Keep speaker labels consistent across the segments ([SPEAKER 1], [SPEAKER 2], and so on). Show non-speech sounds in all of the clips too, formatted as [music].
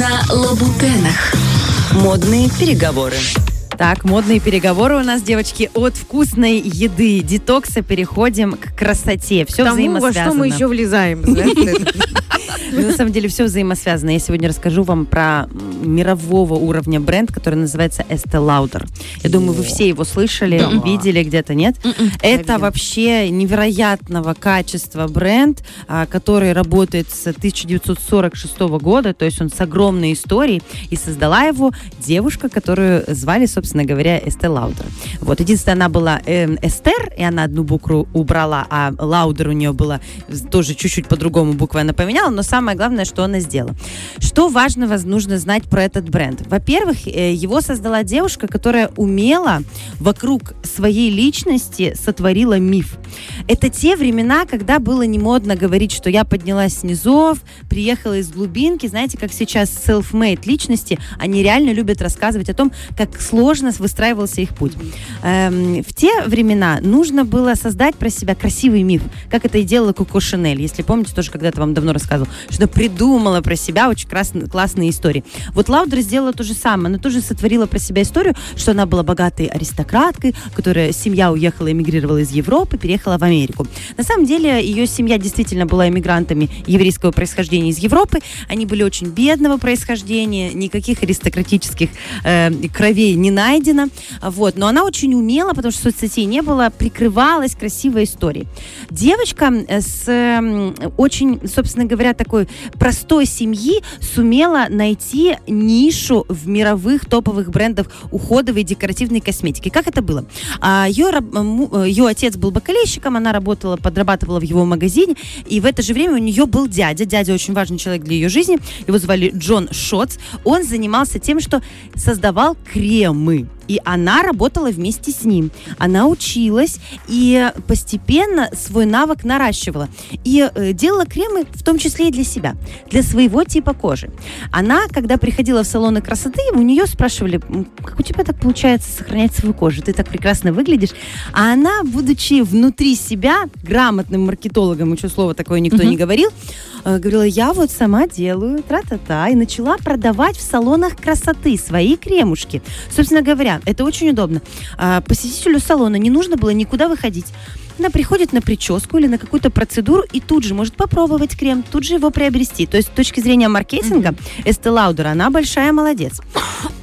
[SPEAKER 1] на Лабутенах. Модные переговоры.
[SPEAKER 2] Так, модные переговоры у нас, девочки, от вкусной еды, детокса переходим к красоте. Все
[SPEAKER 3] Тому, во
[SPEAKER 2] взаимосвязано.
[SPEAKER 3] что мы еще влезаем. [laughs]
[SPEAKER 2] Ну, на самом деле все взаимосвязано. Я сегодня расскажу вам про мирового уровня бренд, который называется Estee Lauder. Я думаю, вы все его слышали,
[SPEAKER 4] Да.
[SPEAKER 2] видели где-то, нет? Это вообще невероятного качества бренд, а, который работает с 1946 года, то есть он с огромной историей, и создала его девушка, которую звали, собственно говоря, Эсте Лаудер. Вот, единственное, она была эм, Эстер, и она одну букву убрала, а Лаудер у нее была тоже чуть-чуть по-другому буквы она поменяла, но самое главное, что она сделала. Что важного нужно знать про этот бренд? Во-первых, э, его создала девушка, которая умела вокруг своей личности сотворила миф. Это те времена, когда было не модно говорить, что я поднялась с приехала из глубинки. Знаете, как сейчас self-made личности, они реально любят рассказывать о том, как сложно выстраивался их путь. Эм, в те времена нужно было создать про себя красивый миф, как это и делала Коко Шинель. Если помните, тоже когда-то вам давно рассказывал, что придумала про себя очень крас- классные истории. Лаудер сделала то же самое. Она тоже сотворила про себя историю, что она была богатой аристократкой, которая семья уехала, эмигрировала из Европы, переехала в Америку. На самом деле, ее семья действительно была эмигрантами еврейского происхождения из Европы. Они были очень бедного происхождения, никаких аристократических э, кровей не найдено. Вот. Но она очень умела, потому что соцсетей не было, прикрывалась красивой историей. Девочка э, с м, очень, собственно говоря, такой простой семьи сумела найти нишу в мировых топовых брендах уходовой и декоративной косметики. Как это было? А, Ее, э, отец был бакалейщиком, она работала, подрабатывала в его магазине, и в это же время у нее был дядя. Дядя очень важный человек для ее жизни. Его звали Джон Шотс. Он занимался тем, что создавал кремы. И она работала вместе с ним. Она училась и постепенно свой навык наращивала. И э, делала кремы в том числе и для себя, для своего типа кожи. Она, когда приходила в салоны красоты, у нее спрашивали, «М, как у тебя так получается сохранять свою кожу? Ты так прекрасно выглядишь. А она, будучи внутри себя грамотным маркетологом, еще слово такое никто не говорил, э, говорила, я вот сама делаю, тра-та-та, и начала продавать в салонах красоты свои кремушки. Собственно говоря, это очень удобно. А, Посетителю салона не нужно было никуда выходить. Она приходит на прическу или на какую-то процедуру и тут же может попробовать крем, тут же его приобрести. То есть с точки зрения маркетинга Эсте Лаудер, она большая молодец.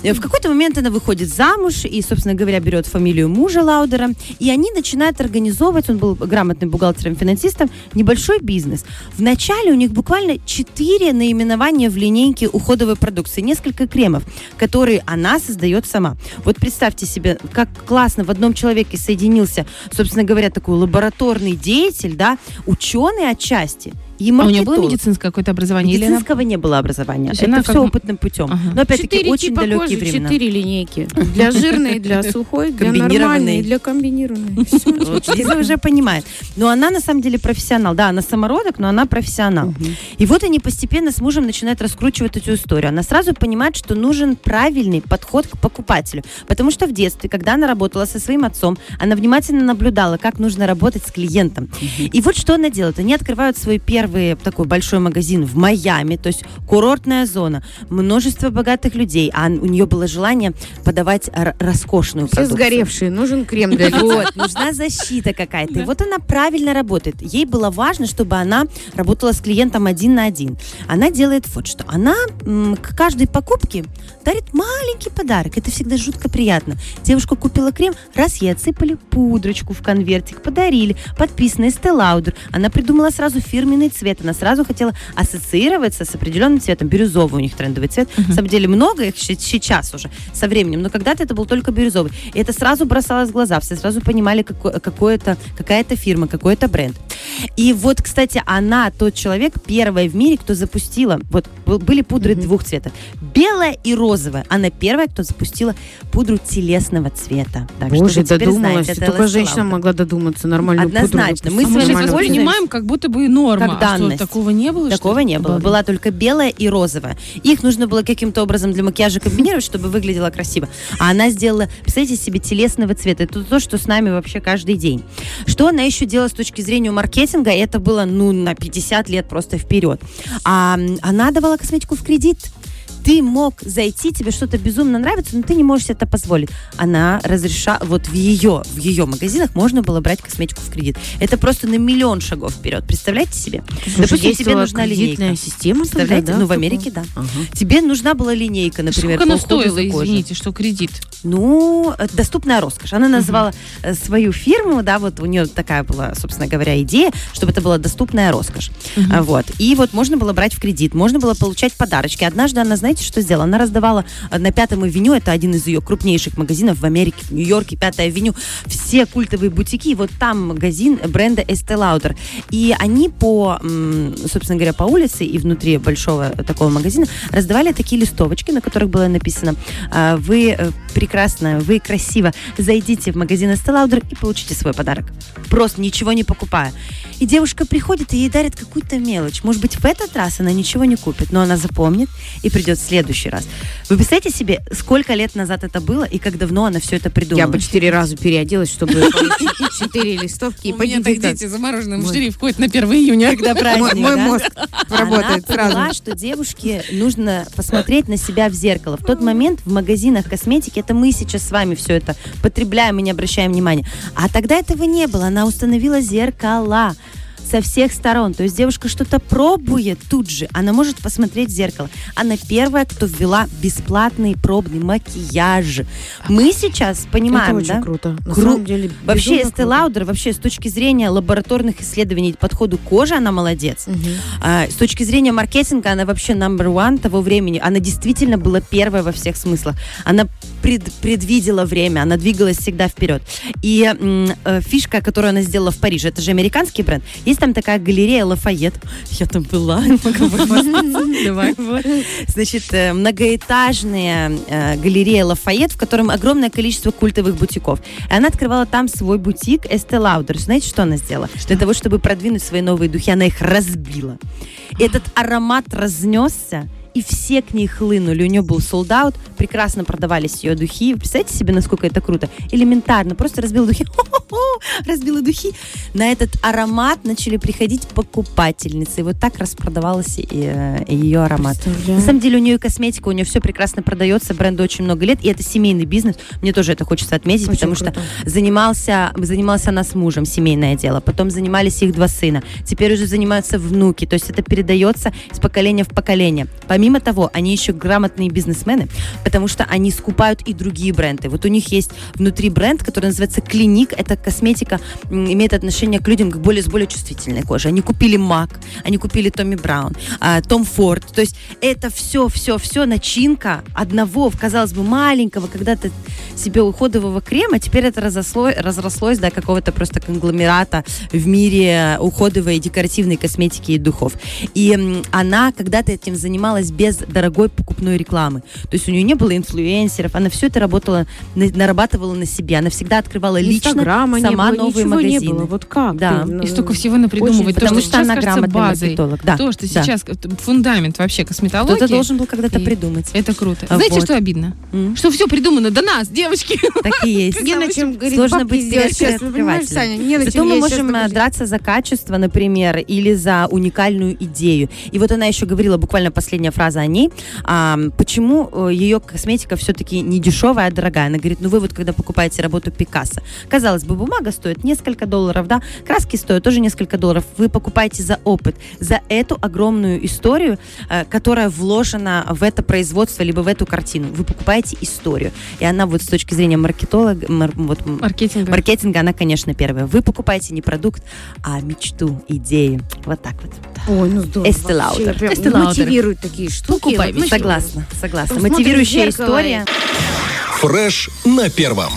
[SPEAKER 2] Э, В какой-то момент она выходит замуж и, собственно говоря, берет фамилию мужа Лаудера, и они начинают организовывать, он был грамотным бухгалтером-финансистом, небольшой бизнес. Вначале у них буквально четыре наименования в линейке уходовой продукции, несколько кремов, которые она создает сама. Вот представьте себе, как классно в одном человеке соединился, собственно говоря, такой лабораторный деятель, да, ученый отчасти, и
[SPEAKER 4] А у нее было медицинское какое-то образование? Или она...
[SPEAKER 2] Медицинского не было образования.
[SPEAKER 4] Есть
[SPEAKER 2] Это
[SPEAKER 4] она
[SPEAKER 2] все
[SPEAKER 4] как-
[SPEAKER 2] опытным путем.
[SPEAKER 4] Ага.
[SPEAKER 2] Но опять-таки
[SPEAKER 3] Четыре
[SPEAKER 2] очень
[SPEAKER 3] типа
[SPEAKER 2] далекие
[SPEAKER 3] кожи,
[SPEAKER 2] времена.
[SPEAKER 3] четыре линейки. Для [laughs] жирной, для сухой, для нормальной, для комбинированной. [laughs]
[SPEAKER 2] Лиза уже понимает. Но она на самом деле профессионал. Да, она самородок, но она профессионал. И вот они постепенно с мужем начинают раскручивать эту историю. Она сразу понимает, что нужен правильный подход к покупателю. Потому что в детстве, когда она работала со своим отцом, она внимательно наблюдала, как нужно работать с клиентом. И вот что она делает. Они открывают свой первый такой большой магазин в Майами, то есть курортная зона, множество богатых людей, а у нее было желание подавать роскошную
[SPEAKER 3] Все
[SPEAKER 2] продукцию.
[SPEAKER 3] сгоревшие. Нужен крем для [laughs] лица.
[SPEAKER 2] Вот, нужна защита какая-то. И вот она правильно работает. Ей было важно, чтобы она работала с клиентом один на один. Она делает вот что. Она к каждой покупке дарит маленький подарок. Это всегда жутко приятно. Девушка купила крем, раз ей отсыпали пудрочку в конвертик, подарили, подписано Estee Lauder. Она придумала сразу фирменный цвет. Она сразу хотела ассоциироваться с определенным цветом. Бирюзовый у них трендовый цвет. На самом деле много их сейчас уже со временем, но когда-то это был только бирюзовый. И это сразу бросалось в глаза. Все сразу понимали, какой- какое-то, какая-то фирма, какой-то бренд. И вот, кстати, она тот человек, первая в мире, кто запустила, вот был- были пудры двух цветов, белая и розовая. Она первая, кто запустила пудру телесного цвета. Так что
[SPEAKER 3] Боже,
[SPEAKER 2] вы теперь
[SPEAKER 3] додумалась.
[SPEAKER 2] знаете, это
[SPEAKER 3] Только женщина могла додуматься нормально.
[SPEAKER 2] Однозначно. Мы
[SPEAKER 4] мы сейчас
[SPEAKER 2] Нормально.
[SPEAKER 4] воспринимаем как будто бы норма. А что,
[SPEAKER 2] данность.
[SPEAKER 4] такого не было?
[SPEAKER 2] Такого не было. Была только белая и розовая. Их нужно было каким-то образом для макияжа комбинировать, чтобы выглядело красиво. А она сделала, представьте себе, телесного цвета. Это то, что с нами вообще каждый день. Что она еще делала с точки зрения маркетинга? Это было, ну, на 50 лет просто вперед. А, она давала косметику в кредит. Ты мог зайти, тебе что-то безумно нравится, но ты не можешь себе это позволить. Она разрешала, вот в ее, в ее магазинах можно было брать косметику в кредит. Это просто на миллион шагов вперед. Представляете себе? Допустим, тебе нужна линейка.
[SPEAKER 3] система тогда,
[SPEAKER 2] Представляете?
[SPEAKER 3] да,
[SPEAKER 2] ну, в? Америке, да.
[SPEAKER 3] Ага.
[SPEAKER 2] Тебе нужна была линейка, например,
[SPEAKER 4] Сколько она стоила, извините, что кредит?
[SPEAKER 2] Ну, э, доступная роскошь. Она назвала э, свою фирму, да, вот у нее такая была, собственно говоря, идея, чтобы это была доступная роскошь. А, Вот. И вот можно было брать в кредит, можно было получать подарочки. Однажды она, знаете, что сделала? Она раздавала э, на Пятом авеню, это один из ее крупнейших магазинов в Америке, в Нью-Йорке, Пятая авеню, все культовые бутики, и вот там магазин бренда Estee Lauder. И они по, собственно говоря, по улице и внутри большого такого магазина раздавали такие листовочки, на которых было написано а, вы э, прекрасно, вы красиво, зайдите в магазин Estee Lauder и получите свой подарок. Просто ничего не покупая. И девушка приходит и ей дарит какую-то мелочь. Может быть, в этот раз она ничего не купит, но она запомнит и придет в следующий раз. Вы представляете себе, сколько лет назад это было и как давно она все это придумала?
[SPEAKER 3] Я бы четыре раза переоделась, чтобы [laughs] четыре листовки
[SPEAKER 4] У меня так дети замороженные
[SPEAKER 3] Мой-
[SPEAKER 4] мужчине входят на 1 июня.
[SPEAKER 2] когда праздник,
[SPEAKER 3] Мой мозг работает сразу.
[SPEAKER 2] что девушке нужно посмотреть на себя в зеркало. В тот момент в магазинах косметики, это мы сейчас с вами все это потребляем и не обращаем внимания. А тогда этого не было. Она установила зеркала со всех сторон. То есть девушка что-то пробует тут же. Она может посмотреть в зеркало. Она первая, кто ввела бесплатный пробный макияж. Мы сейчас понимаем,
[SPEAKER 3] Это очень
[SPEAKER 2] да?
[SPEAKER 3] круто. На
[SPEAKER 2] Кру-
[SPEAKER 3] самом деле,
[SPEAKER 2] Вообще, Estee. Lauder, вообще, с точки зрения лабораторных исследований по подходу кожи, она молодец.
[SPEAKER 3] Мгм.
[SPEAKER 2] А, с точки зрения маркетинга, она вообще number one того времени. Она действительно была первая во всех смыслах. Она пред- предвидела время, она двигалась всегда вперед. И э, фишка, которую она сделала в Париже, это же американский бренд. Есть там такая галерея Лафайет. Я там была, [laughs] могу.
[SPEAKER 4] Давай. [laughs]
[SPEAKER 2] Значит, э, многоэтажная э, галерея Лафайет, в котором огромное количество культовых бутиков. И она открывала там свой бутик Estee Lauder. Знаете, что она сделала? Для того, чтобы продвинуть свои новые духи, она их разбила. Этот аромат разнесся, и все к ней хлынули. У нее был солдат, прекрасно продавались ее духи. Представляете себе, насколько это круто? Элементарно, просто разбила духи, Хо-хо-хо, [laughs] разбила духи. На этот аромат начали приходить покупательницы. И вот так распродавался и, э, и ее аромат. На самом деле у нее косметика, у нее все прекрасно продается, бренду очень много лет, и это семейный бизнес. Мне тоже это хочется отметить,
[SPEAKER 3] Очень
[SPEAKER 2] потому
[SPEAKER 3] круто.
[SPEAKER 2] что занимался, занимался она с мужем, семейное дело. Потом занимались их два сына. Теперь уже занимаются внуки. То есть это передается из поколения в поколение. Помимо того, они еще грамотные бизнесмены, потому что они скупают и другие бренды. Вот у них есть внутри бренд, который называется Клиник. Это косметика, м, имеет отношение к людям к более, с более чувствительной коже. Они купили Мак, они купили Томми Браун, Том Форд. То есть это все, все, все начинка одного, казалось бы, маленького, когда-то себе уходового крема, теперь это разосло, разрослось до какого-то просто конгломерата в мире уходовой декоративной косметики и духов. И она когда-то этим занималась без дорогой покупной рекламы. То есть у нее не было инфлюенсеров, она все это работала, на- нарабатывала на себе. Она всегда открывала лично
[SPEAKER 3] Инстаграма
[SPEAKER 2] сама
[SPEAKER 3] не было,
[SPEAKER 2] новые
[SPEAKER 3] ничего
[SPEAKER 2] магазины.
[SPEAKER 3] не было. Вот как?
[SPEAKER 2] Да.
[SPEAKER 3] ты, ну,
[SPEAKER 4] И столько всего напридумывать. То,
[SPEAKER 2] потому
[SPEAKER 4] что
[SPEAKER 2] что она
[SPEAKER 4] кажется
[SPEAKER 2] грамотный
[SPEAKER 4] базой.
[SPEAKER 2] маркетолог. Да,
[SPEAKER 4] То, что
[SPEAKER 2] да.
[SPEAKER 4] сейчас фундамент вообще косметологии.
[SPEAKER 2] Кто-то должен был когда-то придумать.
[SPEAKER 4] Это круто.
[SPEAKER 2] А
[SPEAKER 4] Знаете,
[SPEAKER 2] вот.
[SPEAKER 4] что обидно?
[SPEAKER 2] М,
[SPEAKER 4] Что все придумано до нас, девочки. [laughs]
[SPEAKER 2] Так и есть.
[SPEAKER 3] Не на чем говорить,
[SPEAKER 2] Сложно быть
[SPEAKER 3] понимаешь,
[SPEAKER 2] открывателем. Зато мы можем драться за качество, например, или за уникальную идею. И вот она еще говорила, буквально последняя фраза о ней, а, почему э, ее косметика все-таки не дешевая, а дорогая. Она говорит, ну вы вот когда покупаете работу Пикассо, казалось бы, бумага стоит несколько долларов, да, краски стоят тоже несколько долларов. Вы покупаете за опыт, за эту огромную историю, э, которая вложена в это производство, либо в эту картину. Вы покупаете историю. И она вот с точки зрения маркетолога, мар- вот,
[SPEAKER 4] Маркетинга.
[SPEAKER 2] маркетинга, она, конечно, первая. Вы покупаете не продукт, а мечту, идеи. Вот так вот.
[SPEAKER 3] Ой, ну здорово. Вообще,
[SPEAKER 2] Lauder.
[SPEAKER 3] Мотивируют такие штуки.
[SPEAKER 4] Покупай
[SPEAKER 3] ну,
[SPEAKER 2] Согласна, согласна.
[SPEAKER 3] В
[SPEAKER 2] Мотивирующая история.
[SPEAKER 5] Фреш на первом.